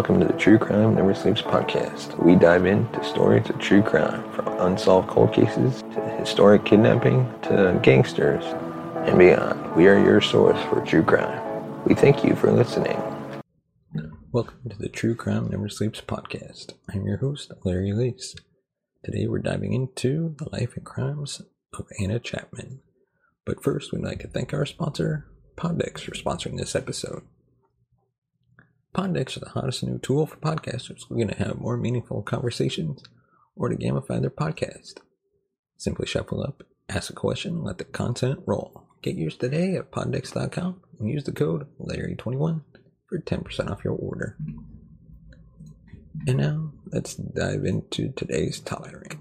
Welcome to the True Crime Never Sleeps podcast. We dive into stories of true crime, from unsolved cold cases to historic kidnapping to gangsters and beyond. We are your source for true crime. We thank you for listening. Welcome to the True Crime Never Sleeps podcast. I'm your host, Larry Lease. Today we're diving into the life and crimes of Anna Chapman. But first, we'd like to thank our sponsor, PodDecks, for sponsoring this episode. PodDecks is the hottest new tool for podcasters looking to have more meaningful conversations or to gamify their podcast. Simply shuffle up, ask a question, let the content roll. Get yours today at poddecks.com and use the code Larry21 for 10% off your order. And now, let's dive into today's topic.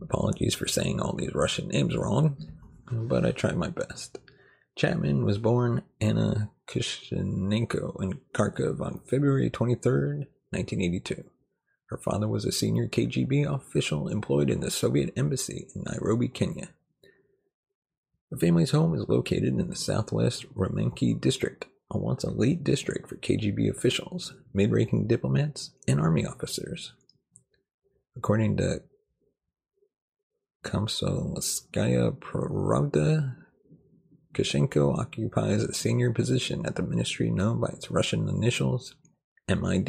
Apologies for saying all these Russian names wrong, but I tried my best. Chapman was born Anna Kushchenko in Kharkov on February 23, 1982. Her father was a senior KGB official employed in the Soviet embassy in Nairobi, Kenya. The family's home is located in the southwest Ramenki district, a once elite district for KGB officials, mid ranking diplomats, and army officers. According to Komsomolskaya Pravda, Kushchenko occupies a senior position at the ministry known by its Russian initials, MID.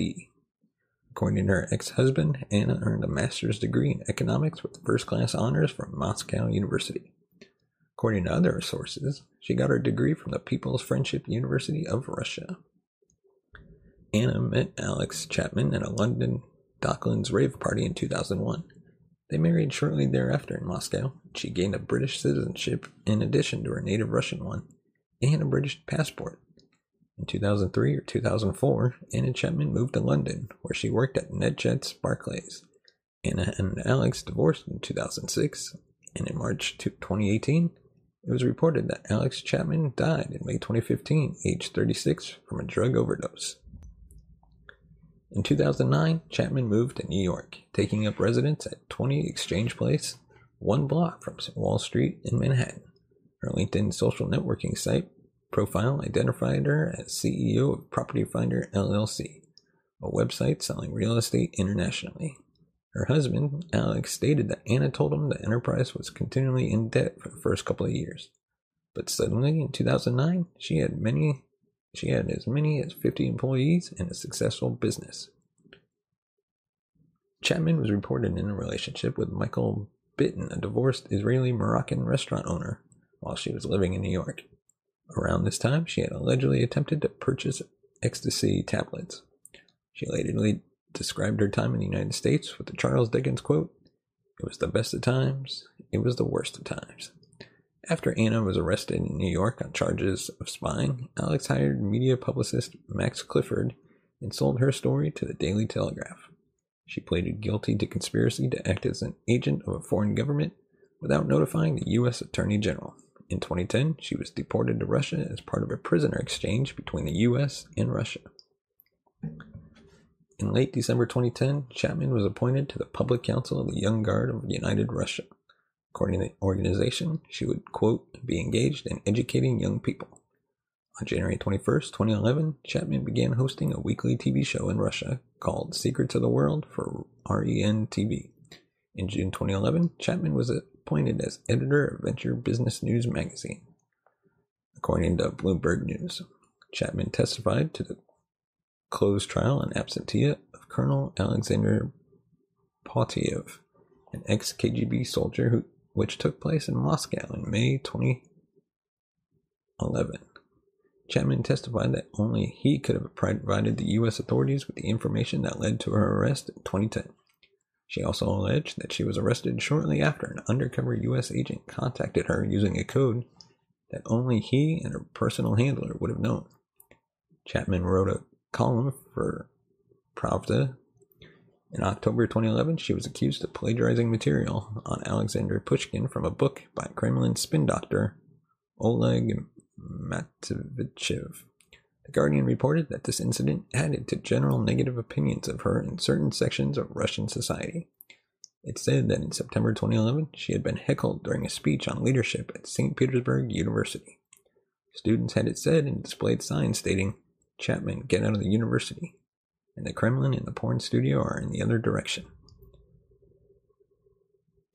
According to her ex husband, Anna earned a master's degree in economics with first class honors from Moscow University. According to other sources, she got her degree from the People's Friendship University of Russia. Anna met Alex Chapman at a London Docklands rave party in 2001. They married shortly thereafter in Moscow. She gained a British citizenship in addition to her native Russian one and a British passport. In 2003 or 2004, Anna Chapman moved to London, where she worked at NetJets Barclays. Anna and Alex divorced in 2006, and in March 2018, it was reported that Alex Chapman died in May 2015, aged 36, from a drug overdose. In 2009, Chapman moved to New York, taking up residence at 20 Exchange Place, one block from Wall Street in Manhattan. Her LinkedIn social networking site profile identified her as CEO of Property Finder LLC, a website selling real estate internationally. Her husband, Alex, stated that Anna told him the enterprise was continually in debt for the first couple of years. But suddenly, in 2009, she had many she had as many as 50 employees and a successful business. Chapman was reported in a relationship with Michael Bitton, a divorced Israeli Moroccan restaurant owner, while she was living in New York. Around this time, she had allegedly attempted to purchase ecstasy tablets. She later described her time in the United States with the Charles Dickens quote It was the best of times, it was the worst of times. After Anna was arrested in New York on charges of spying, Alex hired media publicist Max Clifford and sold her story to the Daily Telegraph. She pleaded guilty to conspiracy to act as an agent of a foreign government without notifying the U.S. Attorney General. In 2010, she was deported to Russia as part of a prisoner exchange between the U.S. and Russia. In late December 2010, Chapman was appointed to the Public Council of the Young Guard of United Russia. According to the organization, she would, quote, be engaged in educating young people. On January 21st, 2011, Chapman began hosting a weekly TV show in Russia called Secrets of the World for REN TV. In June 2011, Chapman was appointed as editor of Venture Business News magazine. According to Bloomberg News, Chapman testified to the closed trial and absentia of Colonel Alexander Poteyev, an ex KGB soldier who which took place in Moscow in May 2011. Chapman testified that only he could have provided the U.S. authorities with the information that led to her arrest in 2010. She also alleged that she was arrested shortly after an undercover U.S. agent contacted her using a code that only he and her personal handler would have known. Chapman wrote a column for Pravda in October 2011, she was accused of plagiarizing material on Alexander Pushkin from a book by Kremlin spin doctor Oleg Matveyev. The Guardian reported that this incident added to general negative opinions of her in certain sections of Russian society. It said that in September 2011, she had been heckled during a speech on leadership at St. Petersburg University. Students had it said and displayed signs stating, Chapman, get out of the university and the Kremlin and the porn studio are in the other direction.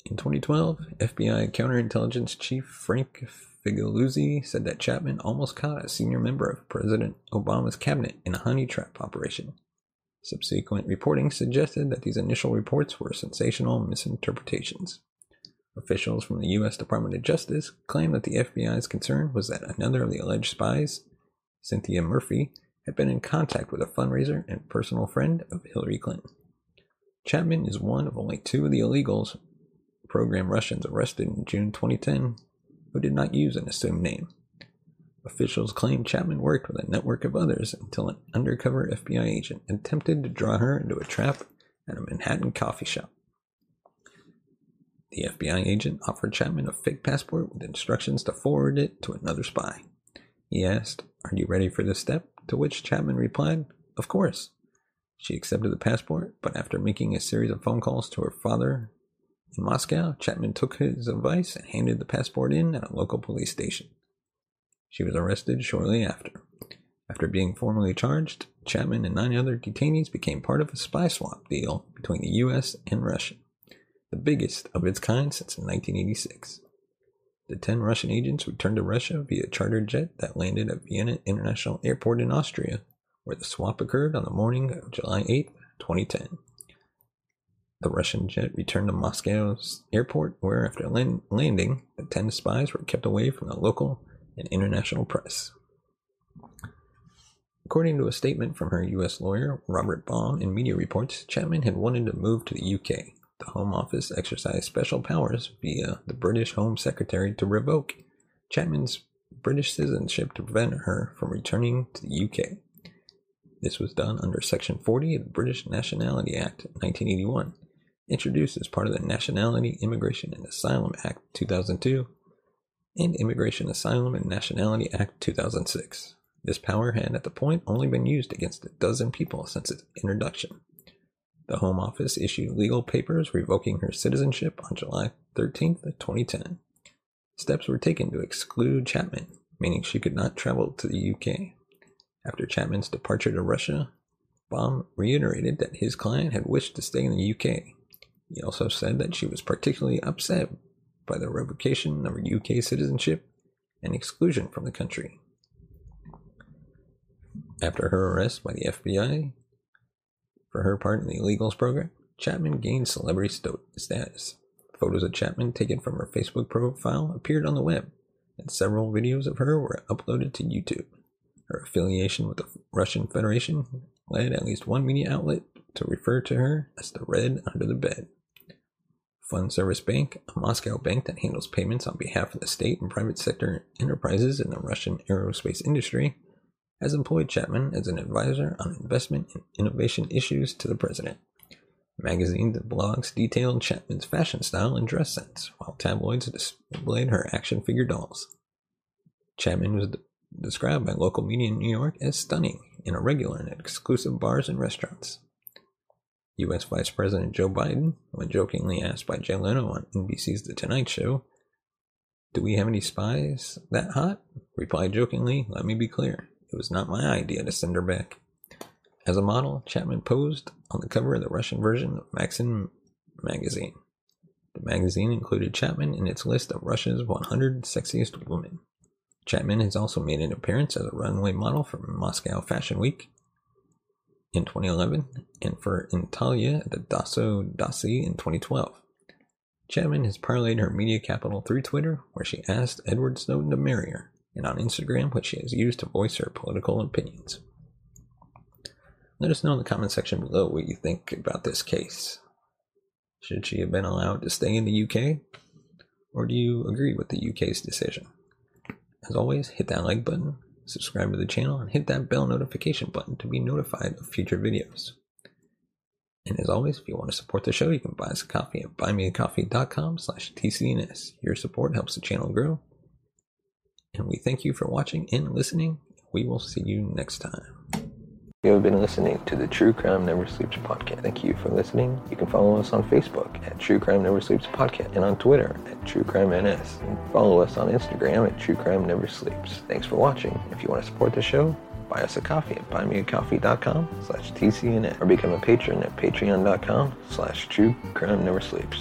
In 2012, FBI counterintelligence chief Frank Figliuzzi said that Chapman almost caught a senior member of President Obama's cabinet in a honey trap operation. Subsequent reporting suggested that these initial reports were sensational misinterpretations. Officials from the U.S. Department of Justice claim that the FBI's concern was that another of the alleged spies, Cynthia Murphy, had been in contact with a fundraiser and personal friend of Hillary Clinton. Chapman is one of only two of the illegals program Russians arrested in June 2010 who did not use an assumed name. Officials claim Chapman worked with a network of others until an undercover FBI agent attempted to draw her into a trap at a Manhattan coffee shop. The FBI agent offered Chapman a fake passport with instructions to forward it to another spy. He asked, Are you ready for this step? To which Chapman replied, Of course. She accepted the passport, but after making a series of phone calls to her father in Moscow, Chapman took his advice and handed the passport in at a local police station. She was arrested shortly after. After being formally charged, Chapman and nine other detainees became part of a spy swap deal between the US and Russia, the biggest of its kind since 1986. The 10 Russian agents returned to Russia via chartered jet that landed at Vienna International Airport in Austria, where the swap occurred on the morning of July 8, 2010. The Russian jet returned to Moscow's airport, where after land- landing, the 10 spies were kept away from the local and international press. According to a statement from her U.S. lawyer, Robert Baum, in media reports, Chapman had wanted to move to the UK the Home Office exercised special powers via the British Home Secretary to revoke Chapman's British citizenship to prevent her from returning to the UK. This was done under Section 40 of the British Nationality Act 1981, introduced as part of the Nationality, Immigration and Asylum Act 2002 and Immigration, Asylum and Nationality Act 2006. This power had at the point only been used against a dozen people since its introduction. The Home Office issued legal papers revoking her citizenship on July 13, 2010. Steps were taken to exclude Chapman, meaning she could not travel to the UK. After Chapman's departure to Russia, Baum reiterated that his client had wished to stay in the UK. He also said that she was particularly upset by the revocation of her UK citizenship and exclusion from the country. After her arrest by the FBI, for her part in the illegals program, Chapman gained celebrity status. Photos of Chapman taken from her Facebook profile appeared on the web, and several videos of her were uploaded to YouTube. Her affiliation with the Russian Federation led at least one media outlet to refer to her as the Red Under the Bed. Fund Service Bank, a Moscow bank that handles payments on behalf of the state and private sector enterprises in the Russian aerospace industry, has employed Chapman as an advisor on investment and innovation issues to the president. Magazines and blogs detailed Chapman's fashion style and dress sense, while tabloids displayed her action figure dolls. Chapman was described by local media in New York as stunning and a regular in exclusive bars and restaurants. U.S. Vice President Joe Biden, when jokingly asked by Jay Leno on NBC's The Tonight Show, Do we have any spies that hot? replied jokingly, Let me be clear, it was not my idea to send her back. As a model, Chapman posed on the cover of the Russian version of Maxim magazine. The magazine included Chapman in its list of Russia's 100 sexiest women. Chapman has also made an appearance as a runway model for Moscow Fashion Week in 2011 and for Antalya at the Dosso Dossi in 2012. Chapman has parlayed her media capital through Twitter, where she asked Edward Snowden to marry her, and on Instagram, which she has used to voice her political opinions. Let us know in the comment section below what you think about this case. Should she have been allowed to stay in the UK? Or do you agree with the UK's decision? As always, hit that like button, subscribe to the channel, and hit that bell notification button to be notified of future videos. And as always, if you want to support the show, you can buy us a coffee at buymeacoffee.com slash tcns. Your support helps the channel grow. And we thank you for watching and listening. We will see you next time. You have been listening to the True Crime Never Sleeps podcast. Thank you for listening. You can follow us on Facebook at True Crime Never Sleeps podcast and on Twitter at True Crime NS. And follow us on Instagram at True Crime Never Sleeps. Thanks for watching. If you want to support the show, buy us a coffee at buymeacoffee.com slash TCNN or become a patron at patreon.com slash True Crime Never Sleeps.